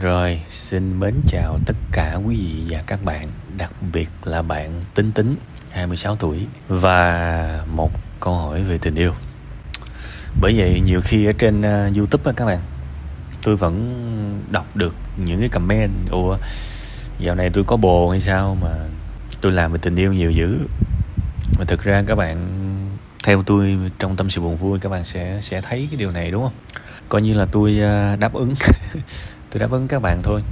Rồi, xin mến chào tất cả quý vị và các bạn, đặc biệt là bạn Tính Tính, 26 tuổi và một câu hỏi về tình yêu. Bởi vậy nhiều khi ở trên uh, YouTube á các bạn, tôi vẫn đọc được những cái comment ủa dạo này tôi có bồ hay sao mà tôi làm về tình yêu nhiều dữ? Mà thực ra các bạn theo tôi trong tâm sự buồn vui các bạn sẽ sẽ thấy cái điều này đúng không? Coi như là tôi ờ, đáp ứng. tôi đáp ứng các bạn thôi.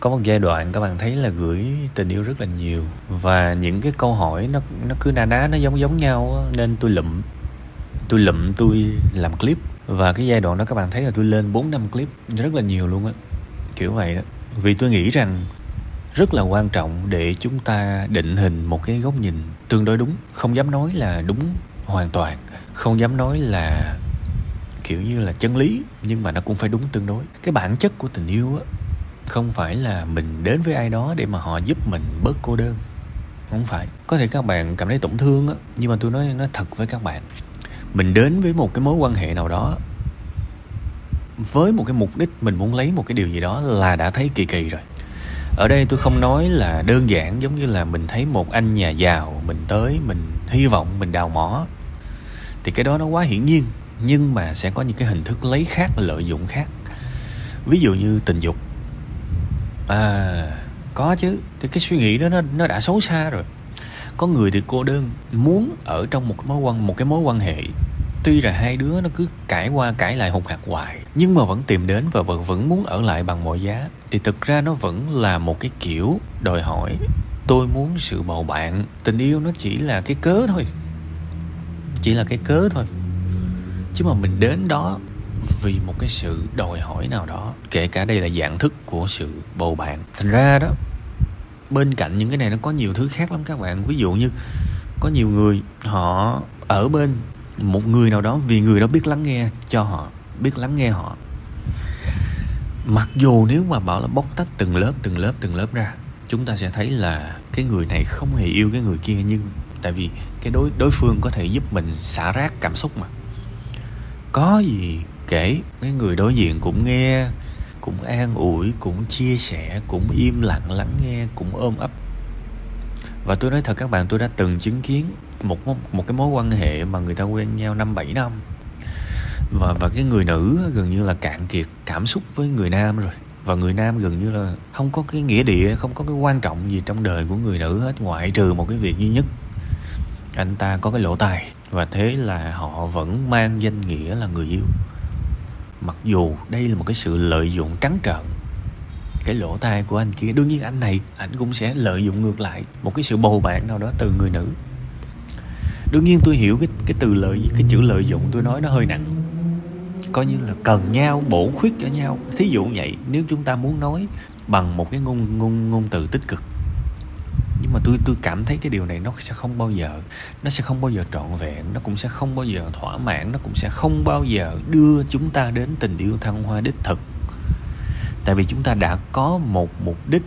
Có một giai đoạn các bạn thấy là gửi tình yêu rất là nhiều và những cái câu hỏi nó nó cứ na ná, nó giống giống nhau nên tôi lụm. Tôi lụm, tôi làm clip và cái giai đoạn đó các bạn thấy là tôi lên 4 năm clip rất là nhiều luôn á. Kiểu vậy đó. Vì tôi nghĩ rằng rất là quan trọng để chúng ta định hình một cái góc nhìn tương đối đúng. Không dám nói là đúng hoàn toàn. Không dám nói là kiểu như là chân lý, nhưng mà nó cũng phải đúng tương đối. Cái bản chất của tình yêu á, không phải là mình đến với ai đó để mà họ giúp mình bớt cô đơn. Không phải. Có thể các bạn cảm thấy tổn thương á, nhưng mà tôi nói nó thật với các bạn. Mình đến với một cái mối quan hệ nào đó, với một cái mục đích mình muốn lấy một cái điều gì đó là đã thấy kỳ kỳ rồi. Ở đây tôi không nói là đơn giản giống như là mình thấy một anh nhà giàu mình tới, mình hy vọng, mình đào mỏ. Thì cái đó nó quá hiển nhiên nhưng mà sẽ có những cái hình thức lấy khác, lợi dụng khác. Ví dụ như tình dục. À có chứ. Thì cái suy nghĩ đó, nó nó đã xấu xa rồi. Có người thì cô đơn, muốn ở trong một cái mối quan, một cái mối quan hệ. Tuy là hai đứa nó cứ cãi qua cãi lại hụt hạt hoài, nhưng mà vẫn tìm đến và vẫn vẫn muốn ở lại bằng mọi giá. Thì thực ra nó vẫn là một cái kiểu đòi hỏi, tôi muốn sự bầu bạn, tình yêu nó chỉ là cái cớ thôi. Chỉ là cái cớ thôi chứ mà mình đến đó vì một cái sự đòi hỏi nào đó, kể cả đây là dạng thức của sự bầu bạn. Thành ra đó, bên cạnh những cái này nó có nhiều thứ khác lắm các bạn. Ví dụ như có nhiều người, họ ở bên một người nào đó vì người đó biết lắng nghe cho họ, biết lắng nghe họ. Mặc dù nếu mà bảo là bóc tách từng lớp từng lớp từng lớp ra, chúng ta sẽ thấy là cái người này không hề yêu cái người kia. Nhưng tại vì cái đối đối phương có thể giúp mình xả rác cảm xúc mà có gì kể cái người đối diện cũng nghe, cũng an ủi, cũng chia sẻ, cũng im lặng lắng nghe, cũng ôm ấp. Và tôi nói thật các bạn, tôi đã từng chứng kiến một một cái mối quan hệ mà người ta quen nhau năm bảy năm. Và và cái người nữ gần như là cạn kiệt cảm xúc với người nam rồi. Và người nam gần như là không có cái nghĩa địa, không có cái quan trọng gì trong đời của người nữ hết, ngoại trừ một cái việc duy nhất anh ta có cái lỗ tai, và thế là họ vẫn mang danh nghĩa là người yêu. Mặc dù đây là một cái sự lợi dụng trắng trợn, cái lỗ tai của anh kia, đương nhiên anh này, anh cũng sẽ lợi dụng ngược lại một cái sự bầu bạn nào đó từ người nữ. Đương nhiên tôi hiểu cái cái từ lợi, cái chữ lợi dụng tôi nói nó hơi nặng. Coi như là cần nhau, bổ khuyết cho nhau. Thí dụ vậy, nếu chúng ta muốn nói bằng một cái ngôn ngôn ngôn từ tích cực nhưng mà tôi tôi cảm thấy cái điều này nó sẽ không bao giờ, nó sẽ không bao giờ trọn vẹn, nó cũng sẽ không bao giờ thỏa mãn, nó cũng sẽ không bao giờ đưa chúng ta đến tình yêu thăng hoa đích thực. Tại vì chúng ta đã có một mục đích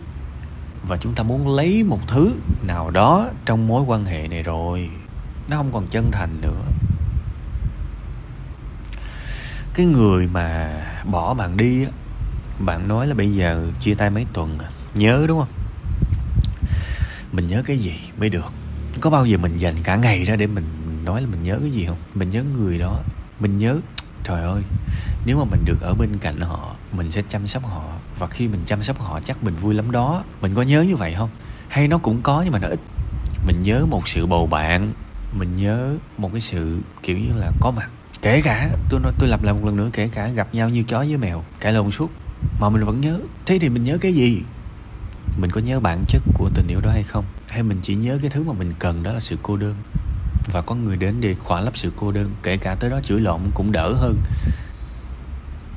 và chúng ta muốn lấy một thứ nào đó trong mối quan hệ này rồi. Nó không còn chân thành nữa. Cái người mà bỏ bạn đi á, bạn nói là bây giờ chia tay mấy tuần à? nhớ đúng không? Mình nhớ cái gì mới được? Có bao giờ mình dành cả ngày ra để mình nói là mình nhớ cái gì không? Mình nhớ người đó. Mình nhớ, trời ơi, nếu mà mình được ở bên cạnh họ, mình sẽ chăm sóc họ. Và khi mình chăm sóc họ, chắc mình vui lắm đó. Mình có nhớ như vậy không? Hay nó cũng có nhưng mà nó ít? Mình nhớ một sự bầu bạn. Mình nhớ một cái sự kiểu như là có mặt. Kể cả, tôi nói, tôi lặp lại một lần nữa, kể cả gặp nhau như chó với mèo cãi lộn suốt. Mà mình vẫn nhớ. Thế thì mình nhớ cái gì? Mình có nhớ bản chất của tình yêu đó hay không? Hay mình chỉ nhớ cái thứ mà mình cần đó là sự cô đơn? Và có người đến để khỏa lấp sự cô đơn, kể cả tới đó chửi lộn cũng đỡ hơn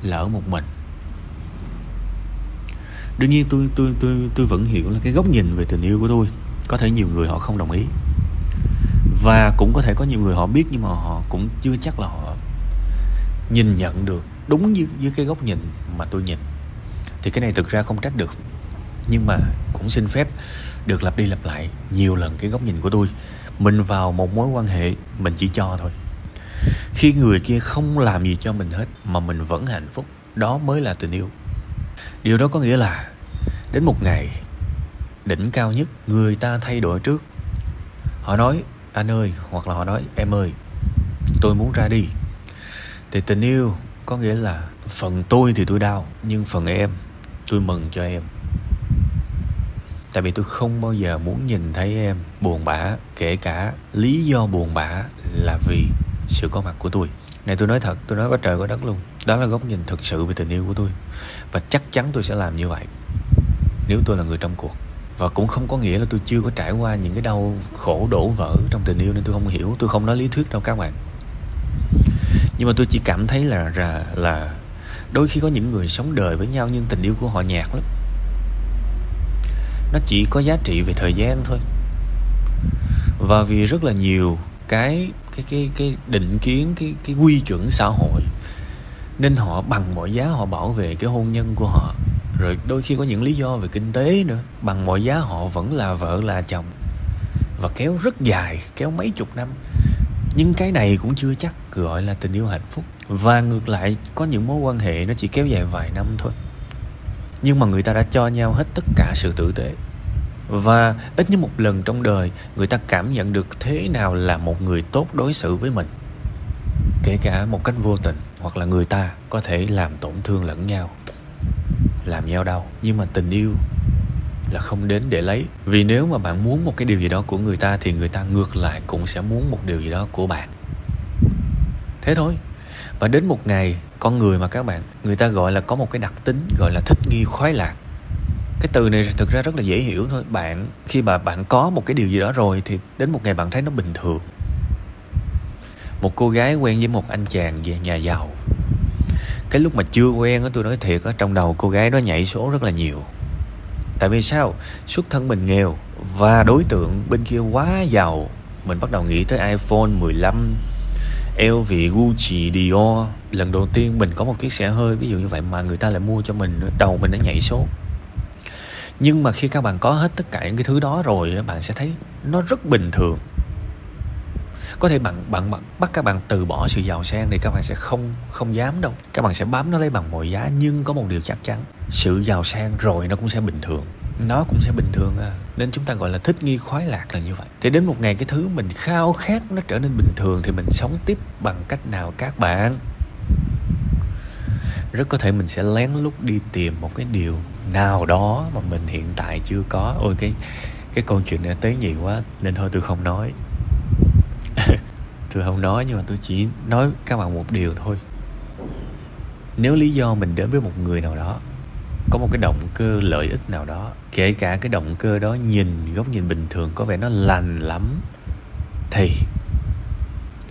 là ở một mình. Đương nhiên tôi tôi tôi tôi vẫn hiểu là cái góc nhìn về tình yêu của tôi, có thể nhiều người họ không đồng ý. Và cũng có thể có nhiều người họ biết nhưng mà họ cũng chưa chắc là họ nhìn nhận được đúng như với cái góc nhìn mà tôi nhìn. Thì cái này thực ra không trách được nhưng mà cũng xin phép được lặp đi lặp lại nhiều lần cái góc nhìn của tôi. Mình vào một mối quan hệ, mình chỉ cho thôi. Khi người kia không làm gì cho mình hết mà mình vẫn hạnh phúc, đó mới là tình yêu. Điều đó có nghĩa là đến một ngày đỉnh cao nhất người ta thay đổi trước. Họ nói, anh ơi, hoặc là họ nói, em ơi, tôi muốn ra đi. Thì tình yêu có nghĩa là phần tôi thì tôi đau, nhưng phần em tôi mừng cho em tại vì tôi không bao giờ muốn nhìn thấy em buồn bã, kể cả lý do buồn bã là vì sự có mặt của tôi. Này, tôi nói thật, tôi nói có trời có đất luôn. Đó là góc nhìn thực sự về tình yêu của tôi. Và chắc chắn tôi sẽ làm như vậy, nếu tôi là người trong cuộc. Và cũng không có nghĩa là tôi chưa có trải qua những cái đau khổ đổ vỡ trong tình yêu nên tôi không hiểu. Tôi không nói lý thuyết đâu, các bạn. Nhưng mà tôi chỉ cảm thấy là là là đôi khi có những người sống đời với nhau nhưng tình yêu của họ nhạt lắm nó chỉ có giá trị về thời gian thôi. Và vì rất là nhiều cái cái cái cái định kiến, cái cái quy chuẩn xã hội, nên họ bằng mọi giá họ bảo vệ cái hôn nhân của họ. Rồi đôi khi có những lý do về kinh tế nữa, bằng mọi giá họ vẫn là vợ, là chồng. Và kéo rất dài, kéo mấy chục năm. Nhưng cái này cũng chưa chắc, gọi là tình yêu hạnh phúc. Và ngược lại, có những mối quan hệ nó chỉ kéo dài vài năm thôi nhưng mà người ta đã cho nhau hết tất cả sự tử tế. Và ít nhất một lần trong đời, người ta cảm nhận được thế nào là một người tốt đối xử với mình. Kể cả một cách vô tình, hoặc là người ta có thể làm tổn thương lẫn nhau, làm nhau đau. Nhưng mà tình yêu là không đến để lấy. Vì nếu mà bạn muốn một cái điều gì đó của người ta, thì người ta ngược lại cũng sẽ muốn một điều gì đó của bạn. Thế thôi. Và đến một ngày con người mà các bạn, người ta gọi là có một cái đặc tính gọi là thích nghi khoái lạc. Cái từ này thực ra rất là dễ hiểu thôi. Bạn, khi mà bạn có một cái điều gì đó rồi thì đến một ngày bạn thấy nó bình thường. Một cô gái quen với một anh chàng về nhà giàu. Cái lúc mà chưa quen á, tôi nói thiệt á, trong đầu cô gái đó nhảy số rất là nhiều. Tại vì sao? Xuất thân mình nghèo và đối tượng bên kia quá giàu. Mình bắt đầu nghĩ tới iPhone 15 LV, Gucci, Dior. Lần đầu tiên mình có một chiếc xe hơi ví dụ như vậy mà người ta lại mua cho mình đầu mình đã nhảy số. Nhưng mà khi các bạn có hết tất cả những cái thứ đó rồi bạn sẽ thấy nó rất bình thường. Có thể bạn bạn, bạn bắt các bạn từ bỏ sự giàu sang thì các bạn sẽ không không dám đâu. Các bạn sẽ bám nó lấy bằng mọi giá nhưng có một điều chắc chắn sự giàu sang rồi nó cũng sẽ bình thường nó cũng sẽ bình thường à. Nên chúng ta gọi là thích nghi khoái lạc là như vậy. Thì đến một ngày cái thứ mình khao khát nó trở nên bình thường thì mình sống tiếp bằng cách nào các bạn? Rất có thể mình sẽ lén lút đi tìm một cái điều nào đó mà mình hiện tại chưa có. Ôi, cái cái câu chuyện này tế nhị quá, nên thôi tôi không nói. Tôi không nói nhưng mà tôi chỉ nói các bạn một điều thôi. Nếu lý do mình đến với một người nào đó có một cái động cơ lợi ích nào đó. Kể cả cái động cơ đó nhìn, góc nhìn bình thường, có vẻ nó lành lắm. Thì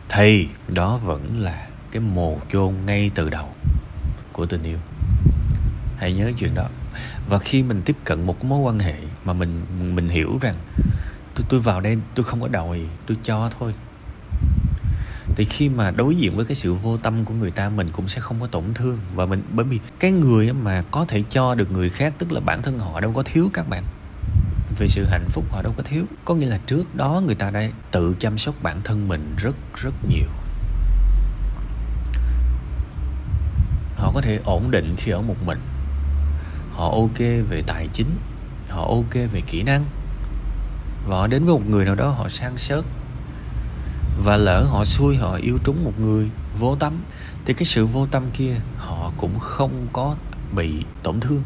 thì đó vẫn là cái mồ chôn ngay từ đầu của tình yêu. Hãy nhớ chuyện đó. Và khi mình tiếp cận một mối quan hệ mà mình mình hiểu rằng, tôi tôi vào đây, tôi không có đòi, tôi cho thôi thì khi mà đối diện với cái sự vô tâm của người ta, mình cũng sẽ không có tổn thương. Và mình, bởi vì cái người mà có thể cho được người khác, tức là bản thân họ đâu có thiếu các bạn. Về sự hạnh phúc họ đâu có thiếu. Có nghĩa là trước đó người ta đã tự chăm sóc bản thân mình rất rất nhiều. Họ có thể ổn định khi ở một mình. Họ ok về tài chính. Họ ok về kỹ năng. Và họ đến với một người nào đó, họ sang sớt và lỡ họ xui, họ yêu trúng một người vô tâm, thì cái sự vô tâm kia họ cũng không có bị tổn thương.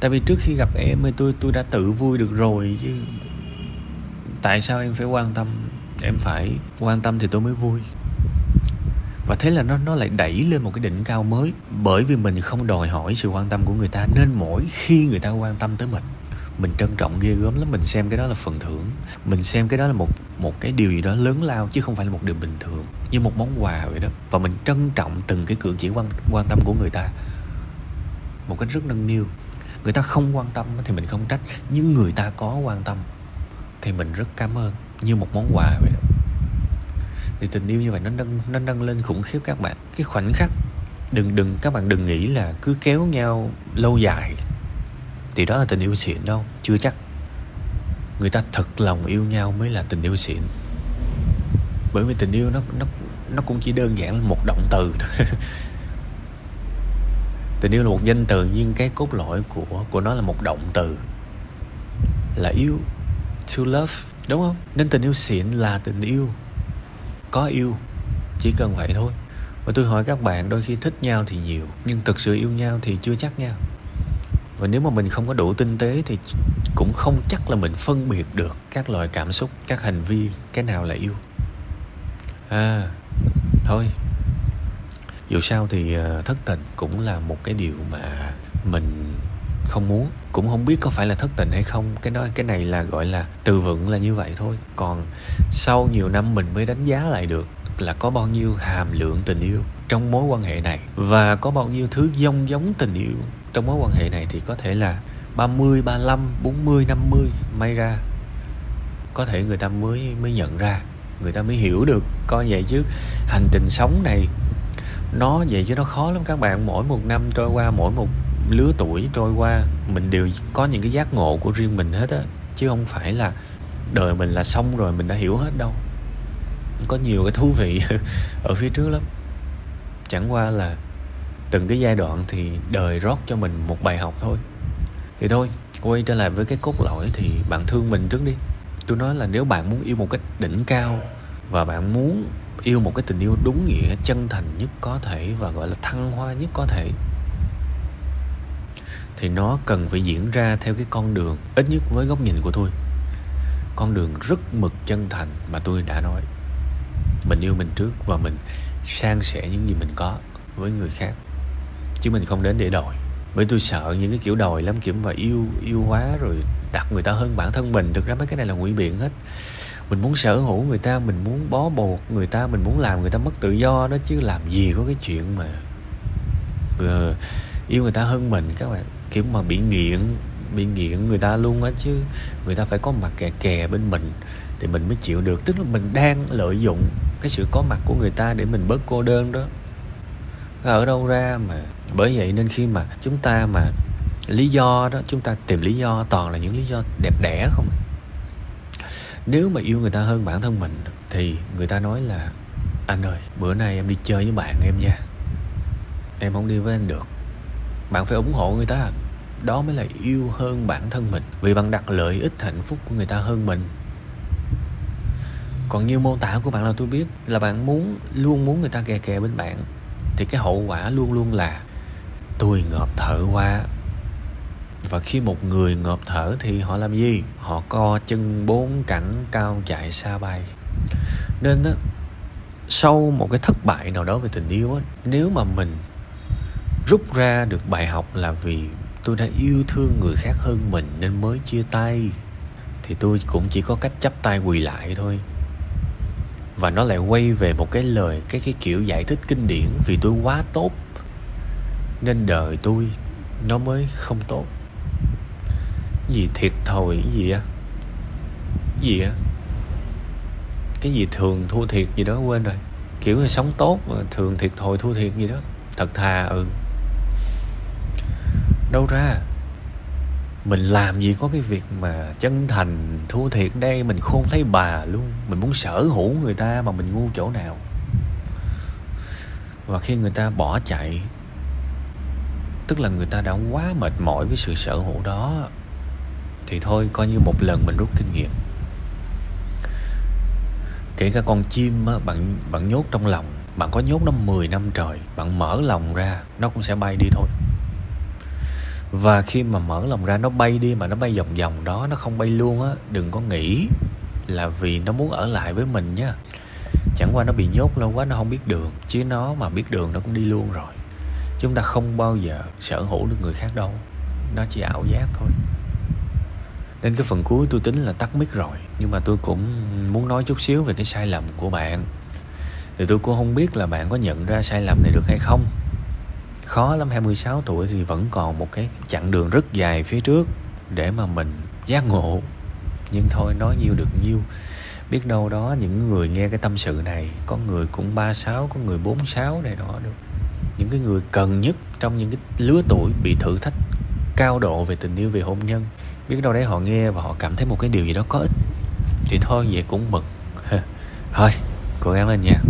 Tại vì trước khi gặp em thì tôi tôi đã tự vui được rồi, chứ tại sao em phải quan tâm? Em phải quan tâm thì tôi mới vui. Và thế là nó nó lại đẩy lên một cái đỉnh cao mới, bởi vì mình không đòi hỏi sự quan tâm của người ta, nên mỗi khi người ta quan tâm tới mình mình trân trọng ghê gớm lắm, mình xem cái đó là phần thưởng. Mình xem cái đó là một một cái điều gì đó lớn lao chứ không phải là một điều bình thường, như một món quà vậy đó. Và mình trân trọng từng cái cử chỉ quan quan tâm của người ta một cách rất nâng niu. Người ta không quan tâm thì mình không trách, nhưng người ta có quan tâm thì mình rất cảm ơn, như một món quà vậy đó. Thì tình yêu như vậy nó nâng nó nâng lên khủng khiếp các bạn. Cái khoảnh khắc đừng đừng, các bạn đừng nghĩ là cứ kéo nhau lâu dài thì đó là tình yêu xịn đâu, chưa chắc. Người ta thật lòng yêu nhau mới là tình yêu xịn. Bởi vì tình yêu nó nó nó cũng chỉ đơn giản là một động từ tình yêu là một danh từ nhưng cái cốt lõi của của nó là một động từ. Là yêu, to love, đúng không? Nên tình yêu xịn là tình yêu, có yêu, chỉ cần vậy thôi. Và tôi hỏi các bạn, đôi khi thích nhau thì nhiều, nhưng thực sự yêu nhau thì chưa chắc nhau và nếu mà mình không có đủ tinh tế thì cũng không chắc là mình phân biệt được các loại cảm xúc, các hành vi, cái nào là yêu. À thôi. Dù sao thì ờ, thất tình cũng là một cái điều mà mình không muốn. Cũng không biết có phải là thất tình hay không. Cái nói cái này là gọi là từ vựng là như vậy thôi. Còn sau nhiều năm mình mới đánh giá lại được là có bao nhiêu hàm lượng tình yêu trong mối quan hệ này và có bao nhiêu thứ giống giống tình yêu trong mối quan hệ này thì có thể là 30, 35, 40, 50 may ra. Có thể người ta mới mới nhận ra người ta mới hiểu được coi vậy chứ. Hành trình sống này nó vậy chứ nó khó lắm các bạn. Mỗi một năm trôi qua mỗi một lứa tuổi trôi qua mình đều có những cái giác ngộ của riêng mình hết á. Chứ không phải là đời mình là xong rồi mình đã hiểu hết đâu. Có nhiều cái thú vị ở phía trước lắm. Chẳng qua là từng cái giai đoạn thì đời rót cho mình một bài học thôi. Thì thôi, quay trở lại với cái cốt lõi thì bạn thương mình trước đi. Tôi nói là nếu bạn muốn yêu một cách đỉnh cao và bạn muốn yêu một cái tình yêu đúng nghĩa, chân thành nhất có thể và gọi là thăng hoa nhất có thể, thì nó cần phải diễn ra theo cái con đường ít nhất với góc nhìn của tôi. Con đường rất mực chân thành mà tôi đã nói. Mình yêu mình trước và mình san sẻ những gì mình có với người khác chứ mình không đến để đòi. Bởi tôi sợ những cái kiểu đòi lắm kiểu mà yêu yêu quá rồi đặt người ta hơn bản thân mình. Thực ra mấy cái này là ngụy biện hết. Mình muốn sở hữu người ta mình muốn bó buộc người ta mình muốn làm người ta mất tự do đó chứ làm gì có cái chuyện mà uh, yêu người ta hơn mình các bạn. Kiểu mà bị nghiện bị nghiện người ta luôn á chứ người ta phải có mặt kè kè bên mình thì mình mới chịu được. Tức là mình đang lợi dụng cái sự có mặt của người ta để mình bớt cô đơn đó. Ở đâu ra mà bởi vậy nên khi mà chúng ta mà lý do đó, chúng ta tìm lý do, toàn là những lý do đẹp đẽ không nếu mà yêu người ta hơn bản thân mình thì người ta nói là, anh ơi, bữa nay em đi chơi với bạn em nha. Em không đi với anh được. Bạn phải ủng hộ người ta. Đó mới là yêu hơn bản thân mình. Vì bạn đặt lợi ích hạnh phúc của người ta hơn mình. Còn như mô tả của bạn là tôi biết là bạn muốn, luôn muốn người ta kè kè bên bạn, thì cái hậu quả luôn luôn là tôi ngợp thở quá. Và khi một người ngợp thở thì họ làm gì? Họ co chân bốn cẳng cao chạy xa bay. Nên á, sau một cái thất bại nào đó về tình yêu á, nếu mà mình rút ra được bài học là vì tôi đã yêu thương người khác hơn mình nên mới chia tay, thì tôi cũng chỉ có cách chấp tay quỳ lại thôi. Và nó lại quay về một cái lời, cái cái kiểu giải thích kinh điển, vì tôi quá tốt nên đời tôi, nó mới không tốt. Gì thiệt thòi cái gì á? Gì á? Cái gì thường thua thiệt gì đó, quên rồi. Kiểu là sống tốt mà thường thiệt thòi thua thiệt gì đó. Thật thà ừ. Đâu ra, mình làm gì có cái việc mà chân thành thua thiệt đây? Mình không thấy bà luôn. Mình muốn sở hữu người ta mà mình ngu chỗ nào. Và khi người ta bỏ chạy tức là người ta đã quá mệt mỏi với sự sở hữu đó. Thì thôi coi như một lần mình rút kinh nghiệm. Kể cả con chim á, bạn bạn nhốt trong lòng. Bạn có nhốt nó 10 năm trời bạn mở lòng ra nó cũng sẽ bay đi thôi. Và khi mà mở lòng ra nó bay đi mà nó bay vòng vòng đó nó không bay luôn á đừng có nghĩ là vì nó muốn ở lại với mình nhá chẳng qua nó bị nhốt lâu quá nó không biết đường. Chứ nó mà biết đường nó cũng đi luôn rồi chúng ta không bao giờ sở hữu được người khác đâu. Nó chỉ ảo giác thôi. Nên cái phần cuối tôi tính là tắt mic rồi. Nhưng mà tôi cũng muốn nói chút xíu về cái sai lầm của bạn. Thì tôi cũng không biết là bạn có nhận ra sai lầm này được hay không. Khó lắm 26 tuổi thì vẫn còn một cái chặng đường rất dài phía trước để mà mình giác ngộ. Nhưng thôi, nói nhiêu được nhiêu biết đâu đó những người nghe cái tâm sự này, có người cũng 36 có người 46 này đó được những cái người cần nhất trong những cái lứa tuổi bị thử thách cao độ về tình yêu về hôn nhân. Biết đâu đấy họ nghe và họ cảm thấy một cái điều gì đó có ích. Thì thôi, vậy cũng mừng. Thôi, cố gắng lên nha.